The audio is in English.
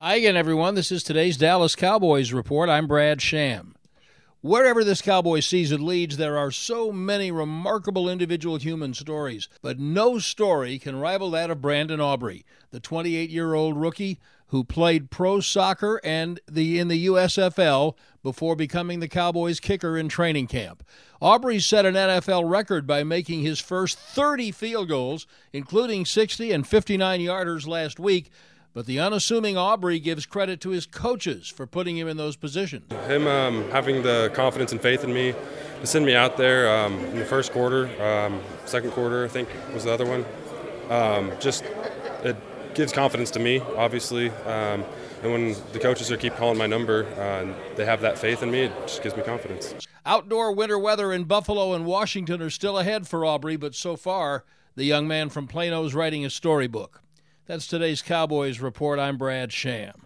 Hi again, everyone. This is today's Dallas Cowboys report. I'm Brad Sham. Wherever this Cowboys season leads, there are so many remarkable individual human stories, but no story can rival that of Brandon Aubrey, the 28 year old rookie who played pro soccer and the in the USFL before becoming the Cowboys kicker in training camp. Aubrey set an NFL record by making his first 30 field goals, including 60 and 59 yarders last week but the unassuming Aubrey gives credit to his coaches for putting him in those positions. Him um, having the confidence and faith in me to send me out there um, in the first quarter, um, second quarter, I think was the other one. Um, just it gives confidence to me, obviously. Um, and when the coaches are keep calling my number uh, and they have that faith in me, it just gives me confidence. Outdoor winter weather in Buffalo and Washington are still ahead for Aubrey, but so far, the young man from Plano is writing a storybook. That's today's Cowboys Report. I'm Brad Sham.